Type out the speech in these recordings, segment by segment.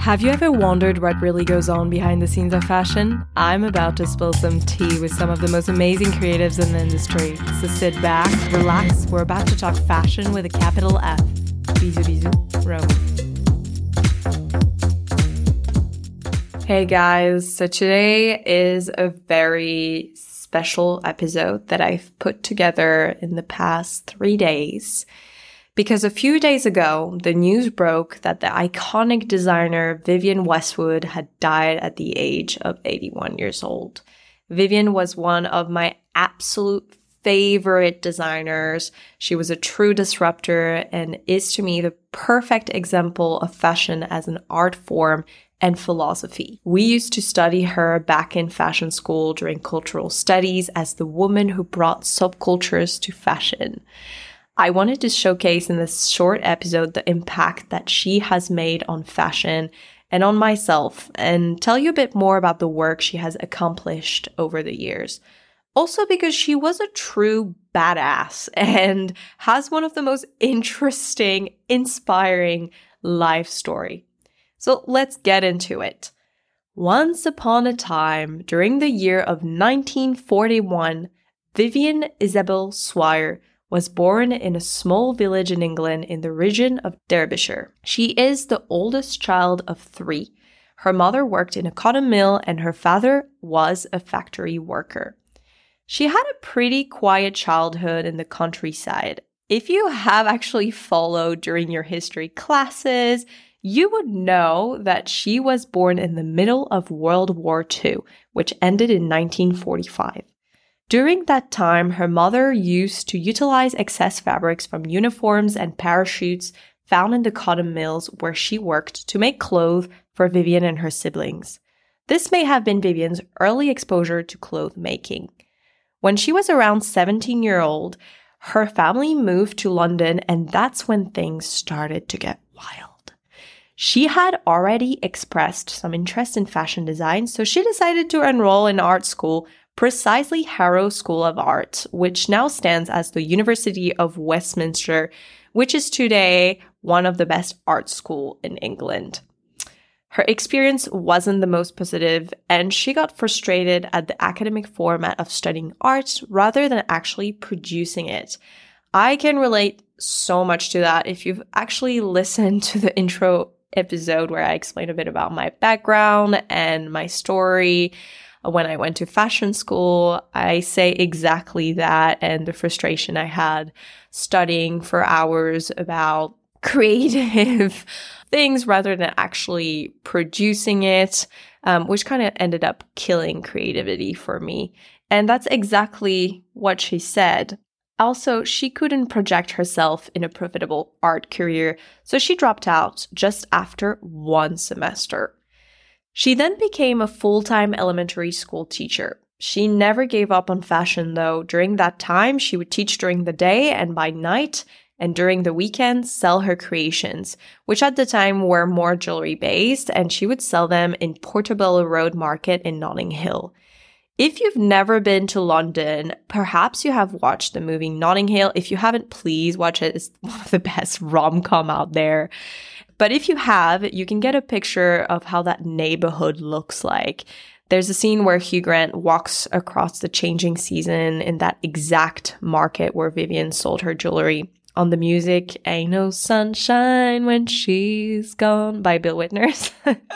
Have you ever wondered what really goes on behind the scenes of fashion? I'm about to spill some tea with some of the most amazing creatives in the industry. So sit back, relax, we're about to talk fashion with a capital F. Bisous, bisous, Rome. Hey guys, so today is a very special episode that I've put together in the past three days. Because a few days ago, the news broke that the iconic designer Vivienne Westwood had died at the age of 81 years old. Vivienne was one of my absolute favorite designers. She was a true disruptor and is to me the perfect example of fashion as an art form and philosophy. We used to study her back in fashion school during cultural studies as the woman who brought subcultures to fashion. I wanted to showcase in this short episode the impact that she has made on fashion and on myself and tell you a bit more about the work she has accomplished over the years. Also, because she was a true badass and has one of the most interesting, inspiring life story. So let's get into it. Once upon a time, during the year of 1941, Vivienne Isabel Swire was born in a small village in England in the region of Derbyshire. She is the oldest child of three. Her mother worked in a cotton mill and her father was a factory worker. She had a pretty quiet childhood in the countryside. If you have actually followed during your history classes, you would know that she was born in the middle of World War II, which ended in 1945. During that time, her mother used to utilize excess fabrics from uniforms and parachutes found in the cotton mills where she worked to make clothes for Vivienne and her siblings. This may have been Vivienne's early exposure to cloth making. When she was around 17 year old, her family moved to London and that's when things started to get wild. She had already expressed some interest in fashion design, so she decided to enroll in art school precisely Harrow School of Art, which now stands as the University of Westminster, which is today one of the best art school in England. Her experience wasn't the most positive, and she got frustrated at the academic format of studying art rather than actually producing it. I can relate so much to that. If you've actually listened to the intro episode where I explain a bit about my background and my story, when I went to fashion school, I say exactly that and the frustration I had studying for hours about creative things rather than actually producing it, um, which kind of ended up killing creativity for me. And that's exactly what she said. Also, she couldn't project herself in a profitable art career, so she dropped out just after one semester. She then became a full time elementary school teacher. She never gave up on fashion though. During that time, she would teach during the day and by night, and during the weekends, sell her creations, which at the time were more jewelry based, and she would sell them in Portobello Road Market in Notting Hill. If you've never been to London, perhaps you have watched the movie Notting Hill. If you haven't, please watch it. It's one of the best rom com out there. But if you have, you can get a picture of how that neighborhood looks like. There's a scene where Hugh Grant walks across the changing season in that exact market where Vivienne sold her jewelry. On the music, Ain't No Sunshine When She's Gone by Bill Withers.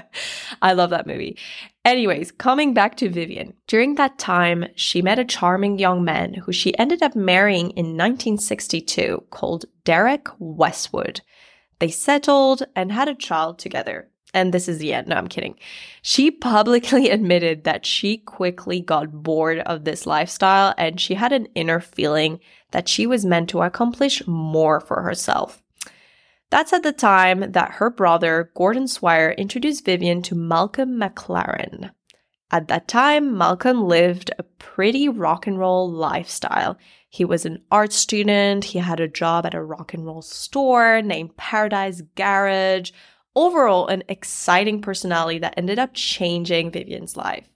I love that movie. Anyways, coming back to Vivienne, During that time, she met a charming young man who she ended up marrying in 1962 called Derek Westwood. They settled and had a child together. And this is the end. No, I'm kidding. She publicly admitted that she quickly got bored of this lifestyle and she had an inner feeling that she was meant to accomplish more for herself. That's at the time that her brother, Gordon Swire, introduced Vivienne to Malcolm McLaren. At that time, Malcolm lived a pretty rock and roll lifestyle. He was an art student, he had a job at a rock and roll store named Paradise Garage. Overall, an exciting personality that ended up changing Vivienne's life.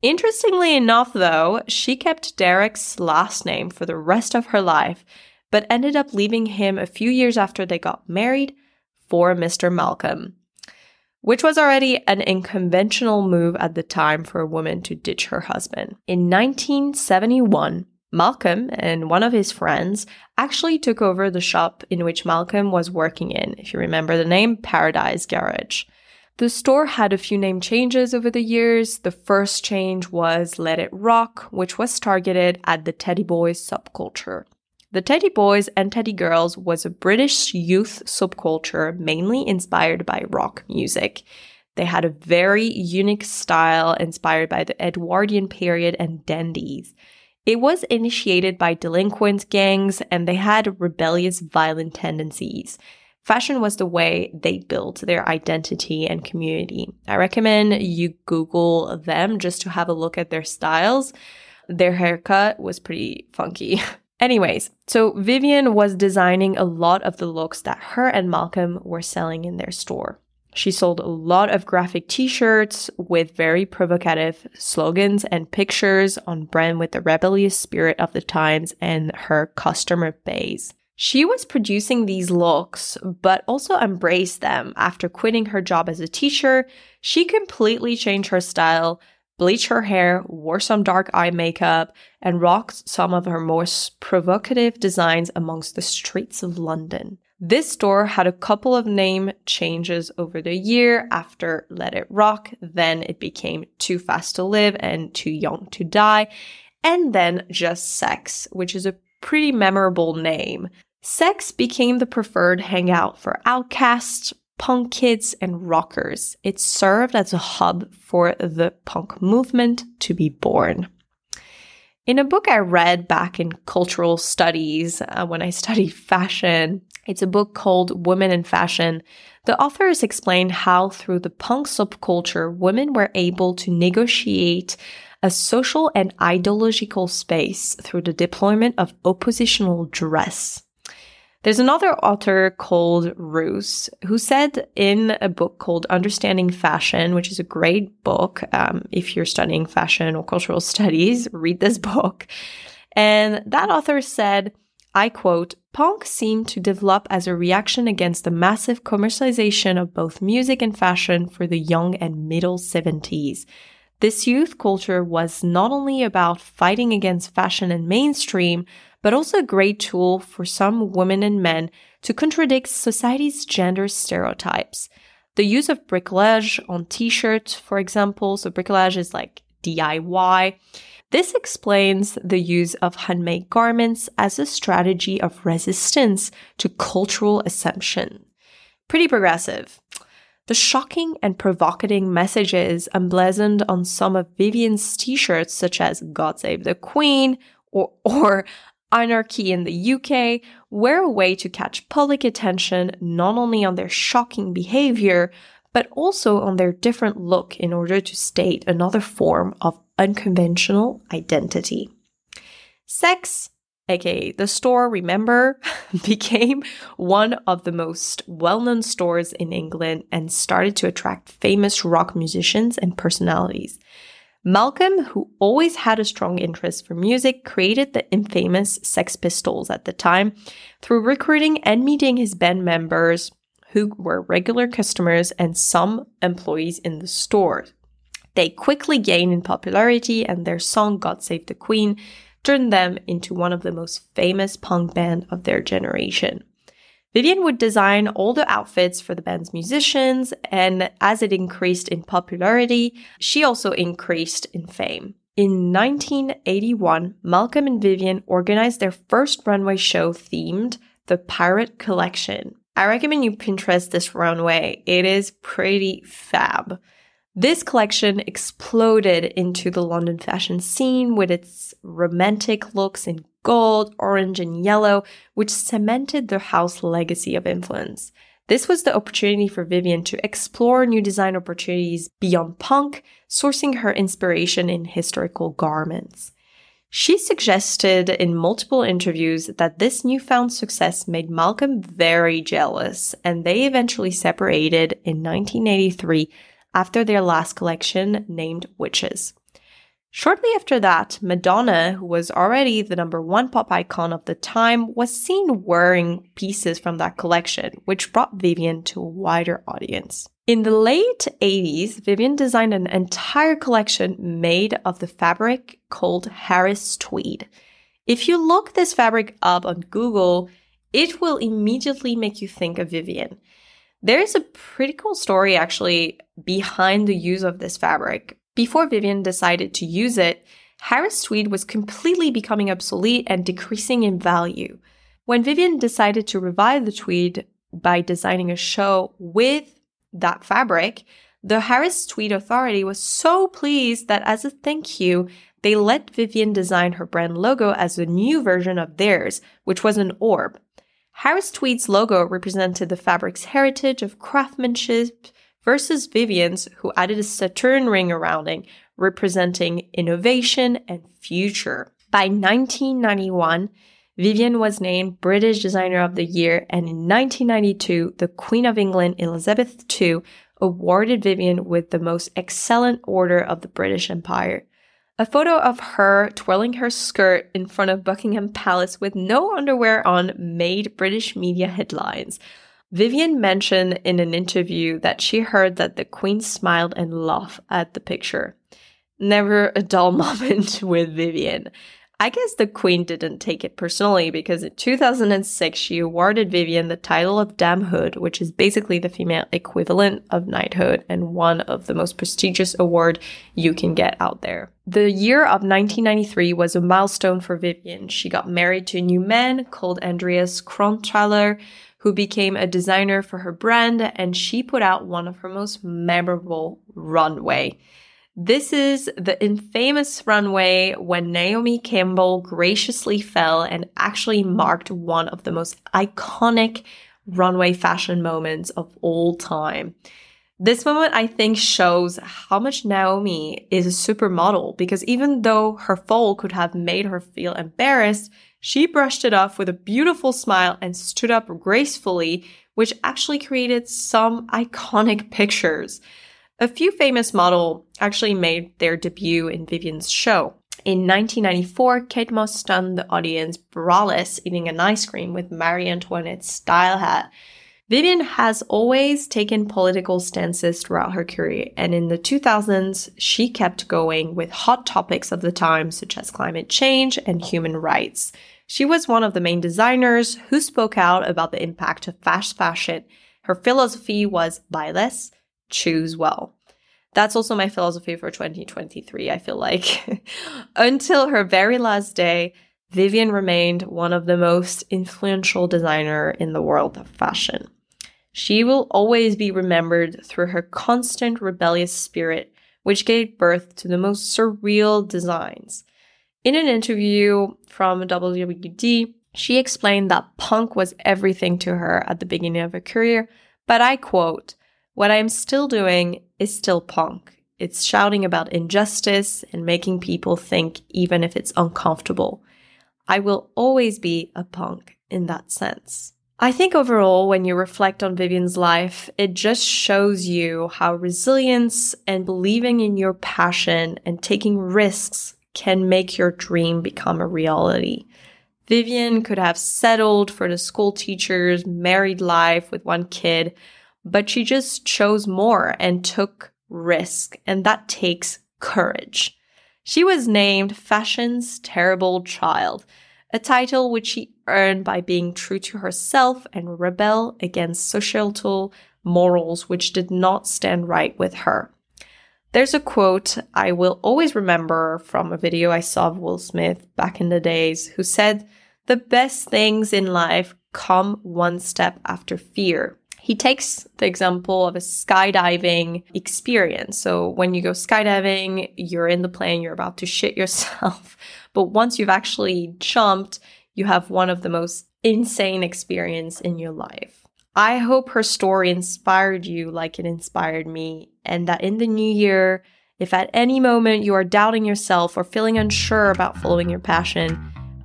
Interestingly enough, though, she kept Derek's last name for the rest of her life, but ended up leaving him a few years after they got married for Mr. Malcolm. Which was already an unconventional move at the time for a woman to ditch her husband. In 1971, Malcolm and one of his friends actually took over the shop in which Malcolm was working in, if you remember the name, Paradise Garage. The store had a few name changes over the years. The first change was Let It Rock, which was targeted at the Teddy Boys subculture. The Teddy Boys and Teddy Girls was a British youth subculture mainly inspired by rock music. They had a very unique style inspired by the Edwardian period and dandies. It was initiated by delinquent gangs and they had rebellious, violent tendencies. Fashion was the way they built their identity and community. I recommend you Google them just to have a look at their styles. Their haircut was pretty funky. Anyways, so Vivienne was designing a lot of the looks that her and Malcolm were selling in their store. She sold a lot of graphic t shirts with very provocative slogans and pictures on brand with the rebellious spirit of the times and her customer base. She was producing these looks, but also embraced them. After quitting her job as a teacher, she completely changed her style bleached her hair, wore some dark eye makeup, and rocked some of her most provocative designs amongst the streets of London. This store had a couple of name changes over the year after Let It Rock, then it became Too Fast to Live and Too Young to Die, and then just Sex, which is a pretty memorable name. Sex became the preferred hangout for outcasts, punk kids and rockers. It served as a hub for the punk movement to be born. In a book I read back in cultural studies uh, when I studied fashion, it's a book called Women in Fashion. The authors explain how, through the punk subculture, women were able to negotiate a social and ideological space through the deployment of oppositional dress. There's another author called Rouse who said in a book called Understanding Fashion, which is a great book. Um, if you're studying fashion or cultural studies, read this book. And that author said, I quote, punk seemed to develop as a reaction against the massive commercialization of both music and fashion for the young and middle 70s. This youth culture was not only about fighting against fashion and mainstream, but also a great tool for some women and men to contradict society's gender stereotypes. The use of bricolage on t-shirts, for example, so bricolage is like DIY. This explains the use of handmade garments as a strategy of resistance to cultural assumption. Pretty progressive. The shocking and provocating messages emblazoned on some of Vivienne's t-shirts, such as God Save the Queen or, or Anarchy in the UK were a way to catch public attention not only on their shocking behavior, but also on their different look in order to state another form of unconventional identity. Sex, aka the store, remember, became one of the most well known stores in England and started to attract famous rock musicians and personalities. Malcolm, who always had a strong interest for music, created the infamous Sex Pistols at the time through recruiting and meeting his band members who were regular customers and some employees in the store. They quickly gained in popularity and their song God Save the Queen turned them into one of the most famous punk band of their generation. Vivienne would design all the outfits for the band's musicians, and as it increased in popularity, she also increased in fame. In 1981, Malcolm and Vivienne organized their first runway show themed the Pirate Collection. I recommend you Pinterest this runway. It is pretty fab. This collection exploded into the London fashion scene with its romantic looks in gold, orange, and yellow, which cemented the house legacy of influence. This was the opportunity for Vivienne to explore new design opportunities beyond punk, sourcing her inspiration in historical garments. She suggested in multiple interviews that this newfound success made Malcolm very jealous, and they eventually separated in 1983 after their last collection named Witches. Shortly after that, Madonna, who was already the number one pop icon of the time, was seen wearing pieces from that collection, which brought Vivienne to a wider audience. In the late 80s, Vivienne designed an entire collection made of the fabric called Harris Tweed. If you look this fabric up on Google, it will immediately make you think of Vivienne. There's a pretty cool story actually behind the use of this fabric. Before Vivienne decided to use it, Harris tweed was completely becoming obsolete and decreasing in value. When Vivienne decided to revive the tweed by designing a show with that fabric, the Harris Tweed Authority was so pleased that as a thank you, they let Vivienne design her brand logo as a new version of theirs, which was an orb. Harris Tweed's logo represented the fabric's heritage of craftsmanship versus Vivienne's, who added a Saturn ring around it, representing innovation and future. By 1991, Vivienne was named British Designer of the Year, and in 1992, the Queen of England Elizabeth II awarded Vivienne with the most excellent order of the British Empire. A photo of her twirling her skirt in front of Buckingham Palace with no underwear on made British media headlines. Vivienne mentioned in an interview that she heard that the Queen smiled and laughed at the picture. Never a dull moment with Vivienne. I guess the Queen didn't take it personally because in 2006 she awarded Vivienne the title of Damehood, which is basically the female equivalent of knighthood and one of the most prestigious award you can get out there. The year of 1993 was a milestone for Vivienne. She got married to a new man called Andreas Kronthaler, who became a designer for her brand, and she put out one of her most memorable runway. This is the infamous runway when Naomi Campbell graciously fell and actually marked one of the most iconic runway fashion moments of all time. This moment, I think, shows how much Naomi is a supermodel because even though her fall could have made her feel embarrassed, she brushed it off with a beautiful smile and stood up gracefully, which actually created some iconic pictures. A few famous models actually made their debut in Vivienne's show. In 1994, Kate Moss stunned the audience braless eating an ice cream with Marie Antoinette's style hat. Vivienne has always taken political stances throughout her career, and in the 2000s, she kept going with hot topics of the time, such as climate change and human rights. She was one of the main designers who spoke out about the impact of fast fashion. Her philosophy was buy less, choose well. That's also my philosophy for 2023, I feel like. Until her very last day, Vivienne remained one of the most influential designer in the world of fashion. She will always be remembered through her constant rebellious spirit, which gave birth to the most surreal designs. In an interview from WWD, she explained that punk was everything to her at the beginning of her career, but I quote, what I'm still doing is still punk. It's shouting about injustice and making people think, even if it's uncomfortable. I will always be a punk in that sense. I think overall, when you reflect on Vivienne's life, it just shows you how resilience and believing in your passion and taking risks can make your dream become a reality. Vivienne could have settled for the school teacher's married life with one kid, but she just chose more and took risk, and that takes courage. She was named Fashion's Terrible Child, a title which she earned by being true to herself and rebel against societal morals which did not stand right with her. There's a quote I will always remember from a video I saw of Will Smith back in the days who said, The best things in life come one step after fear. He takes the example of a skydiving experience. So when you go skydiving, you're in the plane, you're about to shit yourself. But once you've actually jumped, you have one of the most insane experience in your life. I hope her story inspired you like it inspired me and that in the new year, if at any moment you are doubting yourself or feeling unsure about following your passion,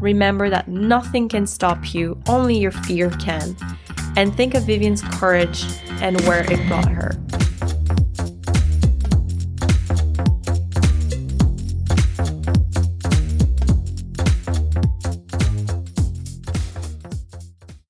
remember that nothing can stop you, only your fear can and think of Vivienne's courage and where it brought her.